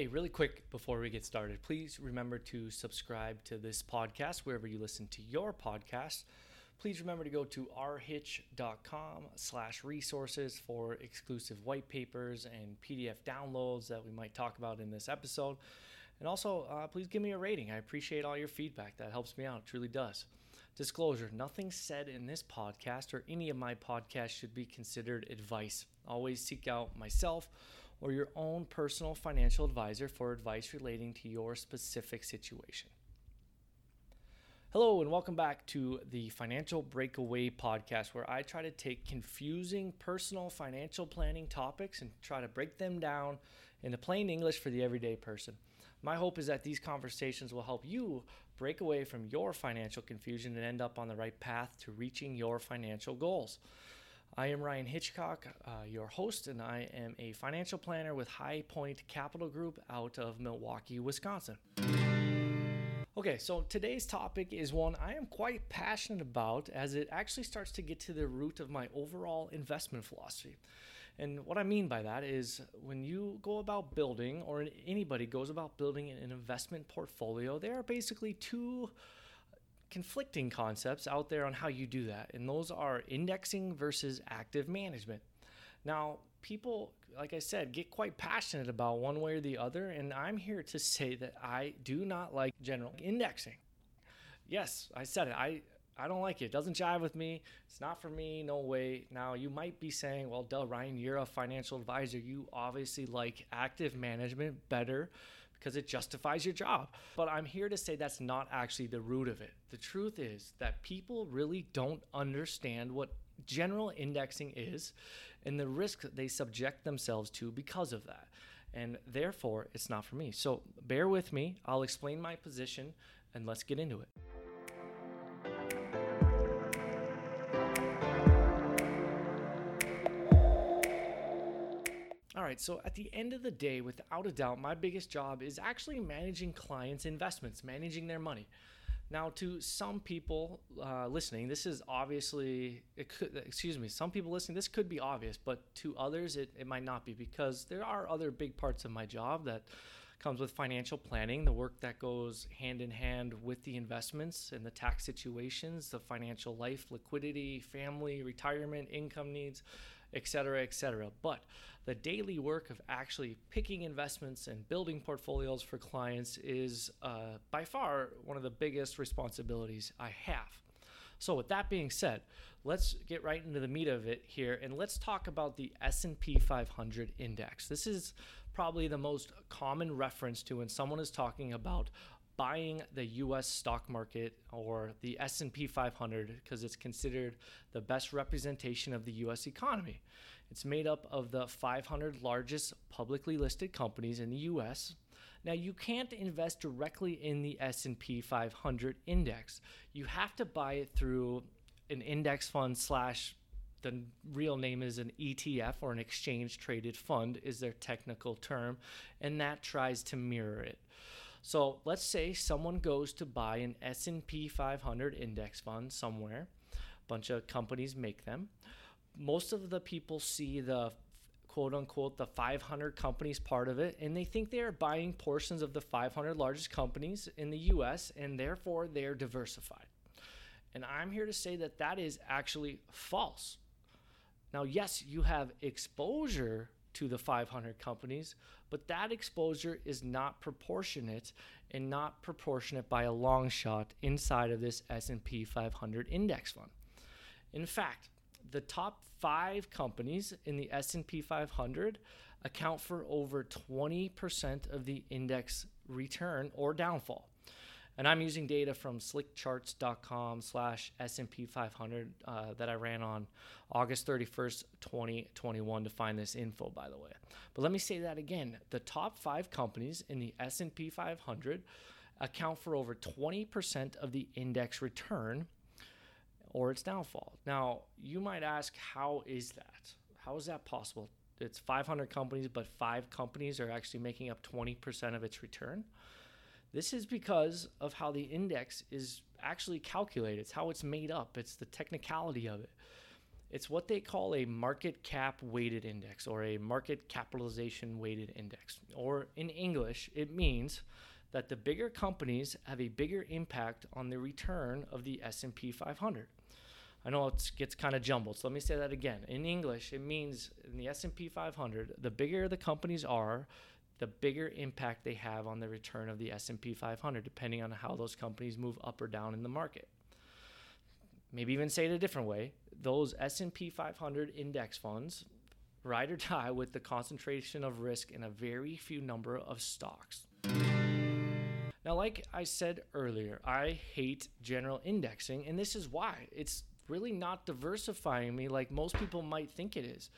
Hey, really quick before we get started, please remember to subscribe to this podcast wherever you listen to your podcast. Please remember to go to rhitch.com slash resources for exclusive white papers and PDF downloads that we might talk about in this episode. And also, uh, please give me a rating. I appreciate all your feedback. That helps me out. It truly does. Disclosure nothing said in this podcast or any of my podcasts should be considered advice. Always seek out myself or your own personal financial advisor for advice relating to your specific situation. Hello, and welcome back to the Financial Breakaway podcast, where I try to take confusing personal financial planning topics and try to break them down into plain English for the everyday person. My hope is that these conversations will help you break away from your financial confusion and end up on the right path to reaching your financial goals. I am Ryan Hitchcock, uh, your host, and I am a financial planner with High Point Capital Group out of Milwaukee, Wisconsin. Okay, so today's topic is one I am quite passionate about as it actually starts to get to the root of my overall investment philosophy. And what I mean by that is when you go about building, or anybody goes about building an investment portfolio, there are basically two conflicting concepts out there on how you do that, and those are indexing versus active management. Now, people, like I said, get quite passionate about one way or the other, and I'm here to say that I do not like general indexing. Yes, I said it. I I don't like it. It doesn't jive with me. It's not for me. No way. Now, you might be saying, well, Del Ryan, you're a financial advisor. You obviously like active management better because it justifies your job. But I'm here to say that's not actually the root of it. The truth is that people really don't understand what general indexing is and the risk they subject themselves to because of that. And therefore, it's not for me. So bear with me. I'll explain my position and let's get into it. All right, so at the end of the day, without a doubt, my biggest job is actually managing clients' investments, managing their money. Now, to some people uh, listening, this is obviously, could, excuse me, some people listening, this could be obvious, but to others, it, it might not be because there are other big parts of my job that comes with financial planning, the work that goes hand in hand with the investments and the tax situations, the financial life, liquidity, family, retirement, income needs, et cetera, et cetera. But the daily work of actually picking investments and building portfolios for clients is uh, by far one of the biggest responsibilities I have. So with that being said, let's get right into the meat of it here and let's talk about the S&P 500 index. This is probably the most common reference to when someone is talking about buying the US stock market or the S&P 500 because it's considered the best representation of the US economy. It's made up of the 500 largest publicly listed companies in the US. Now you can't invest directly in the S&P 500 index. You have to buy it through an index fund slash the real name is an ETF or an exchange traded fund is their technical term and that tries to mirror it. So let's say someone goes to buy an S&P 500 index fund somewhere. A bunch of companies make them. Most of the people see the quote unquote the 500 companies part of it and they think they are buying portions of the 500 largest companies in the US and therefore they're diversified. And I'm here to say that that is actually false. Now, yes, you have exposure to the 500 companies, but that exposure is not proportionate and not proportionate by a long shot inside of this S&P 500 index fund. In fact, the top 5 companies in the S&P 500 account for over 20% of the index return or downfall and I'm using data from slickcharts.com slash S&P 500 uh, that I ran on August 31st, 2021 to find this info, by the way. But let me say that again. The top five companies in the S&P 500 account for over 20% of the index return or its downfall. Now, you might ask, how is that? How is that possible? It's 500 companies, but five companies are actually making up 20% of its return. This is because of how the index is actually calculated. It's how it's made up. It's the technicality of it. It's what they call a market cap weighted index or a market capitalization weighted index. Or in English, it means that the bigger companies have a bigger impact on the return of the S&P 500. I know it gets kind of jumbled, so let me say that again. In English, it means in the S&P 500, the bigger the companies are, the bigger impact they have on the return of the S&P 500 depending on how those companies move up or down in the market. Maybe even say it a different way, those S&P 500 index funds ride or die with the concentration of risk in a very few number of stocks. Now, like I said earlier, I hate general indexing, and this is why. It's really not diversifying me like most people might think it is.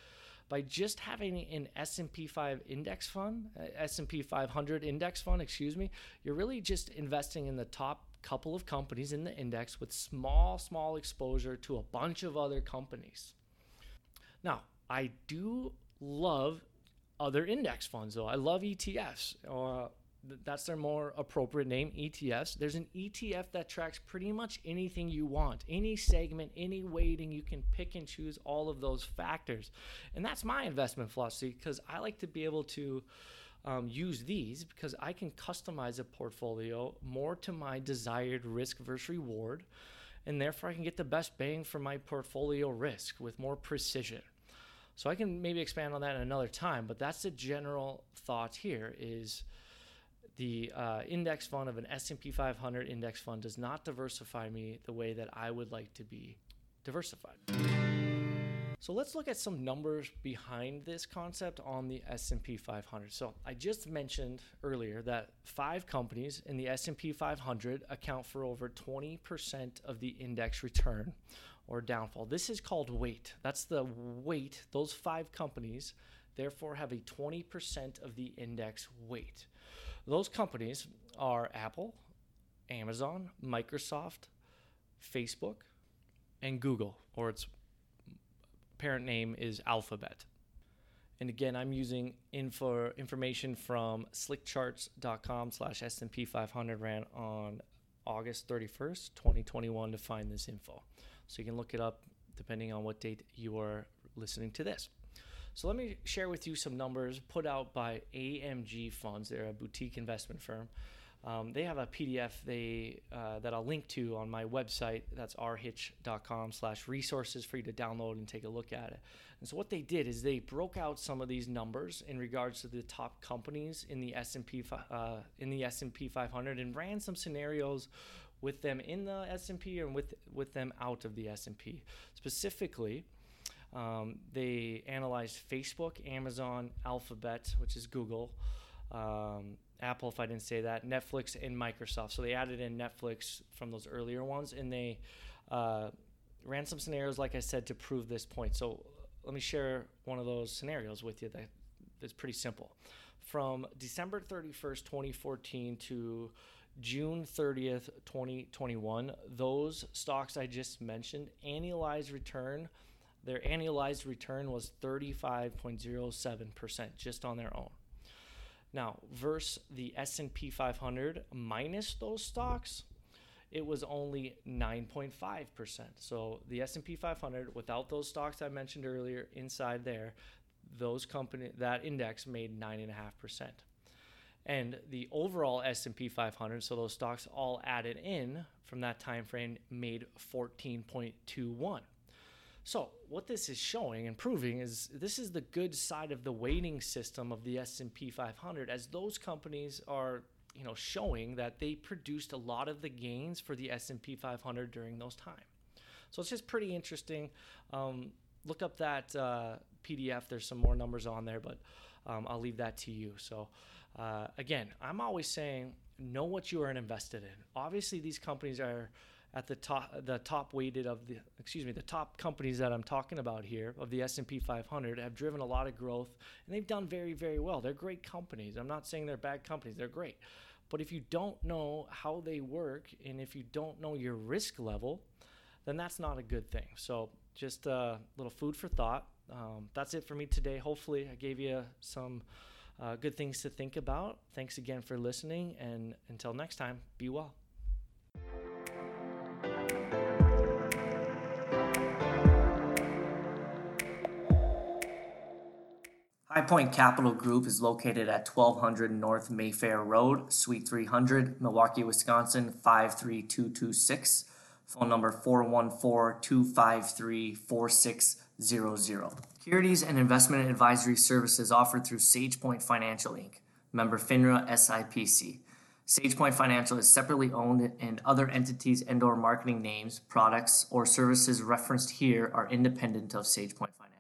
By just having an S&P 5 index fund, uh, S&P 500 index fund, excuse me, you're really just investing in the top couple of companies in the index with small small exposure to a bunch of other companies. Now, I do love other index funds though. I love ETFs. Uh, that's their more appropriate name, ETFs. There's an ETF that tracks pretty much anything you want, any segment, any weighting. You can pick and choose all of those factors. And that's my investment philosophy because I like to be able to um, use these because I can customize a portfolio more to my desired risk versus reward. And therefore, I can get the best bang for my portfolio risk with more precision. So I can maybe expand on that another time, but that's the general thought here is – the uh, index fund of an S&P 500 index fund does not diversify me the way that I would like to be diversified. So let's look at some numbers behind this concept on the S&P 500. So I just mentioned earlier that five companies in the S&P 500 account for over 20% of the index return or downfall. This is called weight. That's the weight. Those five companies therefore have a 20% of the index weight. Those companies are Apple, Amazon, Microsoft, Facebook, and Google, or its parent name is Alphabet. And again, I'm using info information from slickcharts.com slash S&P 500 ran on August 31st, 2021 to find this info. So you can look it up depending on what date you are listening to this. So let me share with you some numbers put out by AMG Funds. They're a boutique investment firm. Um, they have a PDF they uh, that I'll link to on my website. That's rhitch.com slash resources for you to download and take a look at it. And so what they did is they broke out some of these numbers in regards to the top companies in the S&P uh, in the S&P 500 and ran some scenarios with them in the S&P and with with them out of the S&P. Specifically, um, they analyzed Facebook, Amazon, Alphabet, which is Google, um, Apple, if I didn't say that, Netflix, and Microsoft. So they added in Netflix from those earlier ones, and they uh, ran some scenarios, like I said, to prove this point. So let me share one of those scenarios with you that that's pretty simple. From December 31st, 2014 to June 30th, 2021, those stocks I just mentioned, annualized return their annualized return was 35.07% just on their own. Now, versus the S&P 500 minus those stocks, it was only 9.5%. So the S&P 500 without those stocks I mentioned earlier inside there, those company that index made 9.5%. And the overall S&P 500, so those stocks all added in from that time frame made 14.21. So what this is showing and proving is this is the good side of the weighting system of the S&P 500 as those companies are you know showing that they produced a lot of the gains for the S&P 500 during those times. So it's just pretty interesting. Um, look up that uh, PDF. There's some more numbers on there, but um, I'll leave that to you. So uh, again, I'm always saying know what you are invested in. Obviously, these companies are at the top the top weighted of the excuse me the top companies that I'm talking about here of the S&P 500 have driven a lot of growth and they've done very very well. They're great companies. I'm not saying they're bad companies. They're great. But if you don't know how they work and if you don't know your risk level, then that's not a good thing. So just a little food for thought. Um, that's it for me today. Hopefully, I gave you some uh, good things to think about. Thanks again for listening, and until next time, be well. High Point Capital Group is located at twelve hundred North Mayfair Road, Suite three hundred, Milwaukee, Wisconsin, five three two two six. Phone number 414-253-4600. Securities and investment advisory services offered through SagePoint Financial Inc., member FINRA SIPC. SagePoint Financial is separately owned and other entities and/or marketing names, products, or services referenced here are independent of SagePoint Financial.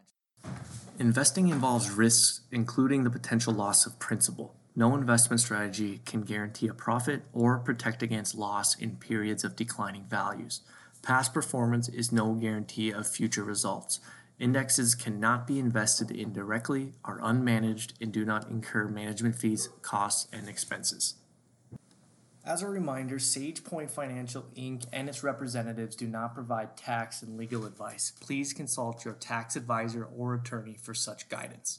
Investing involves risks, including the potential loss of principal. No investment strategy can guarantee a profit or protect against loss in periods of declining values. Past performance is no guarantee of future results. Indexes cannot be invested in directly, are unmanaged, and do not incur management fees, costs, and expenses. As a reminder, SagePoint Financial Inc. and its representatives do not provide tax and legal advice. Please consult your tax advisor or attorney for such guidance.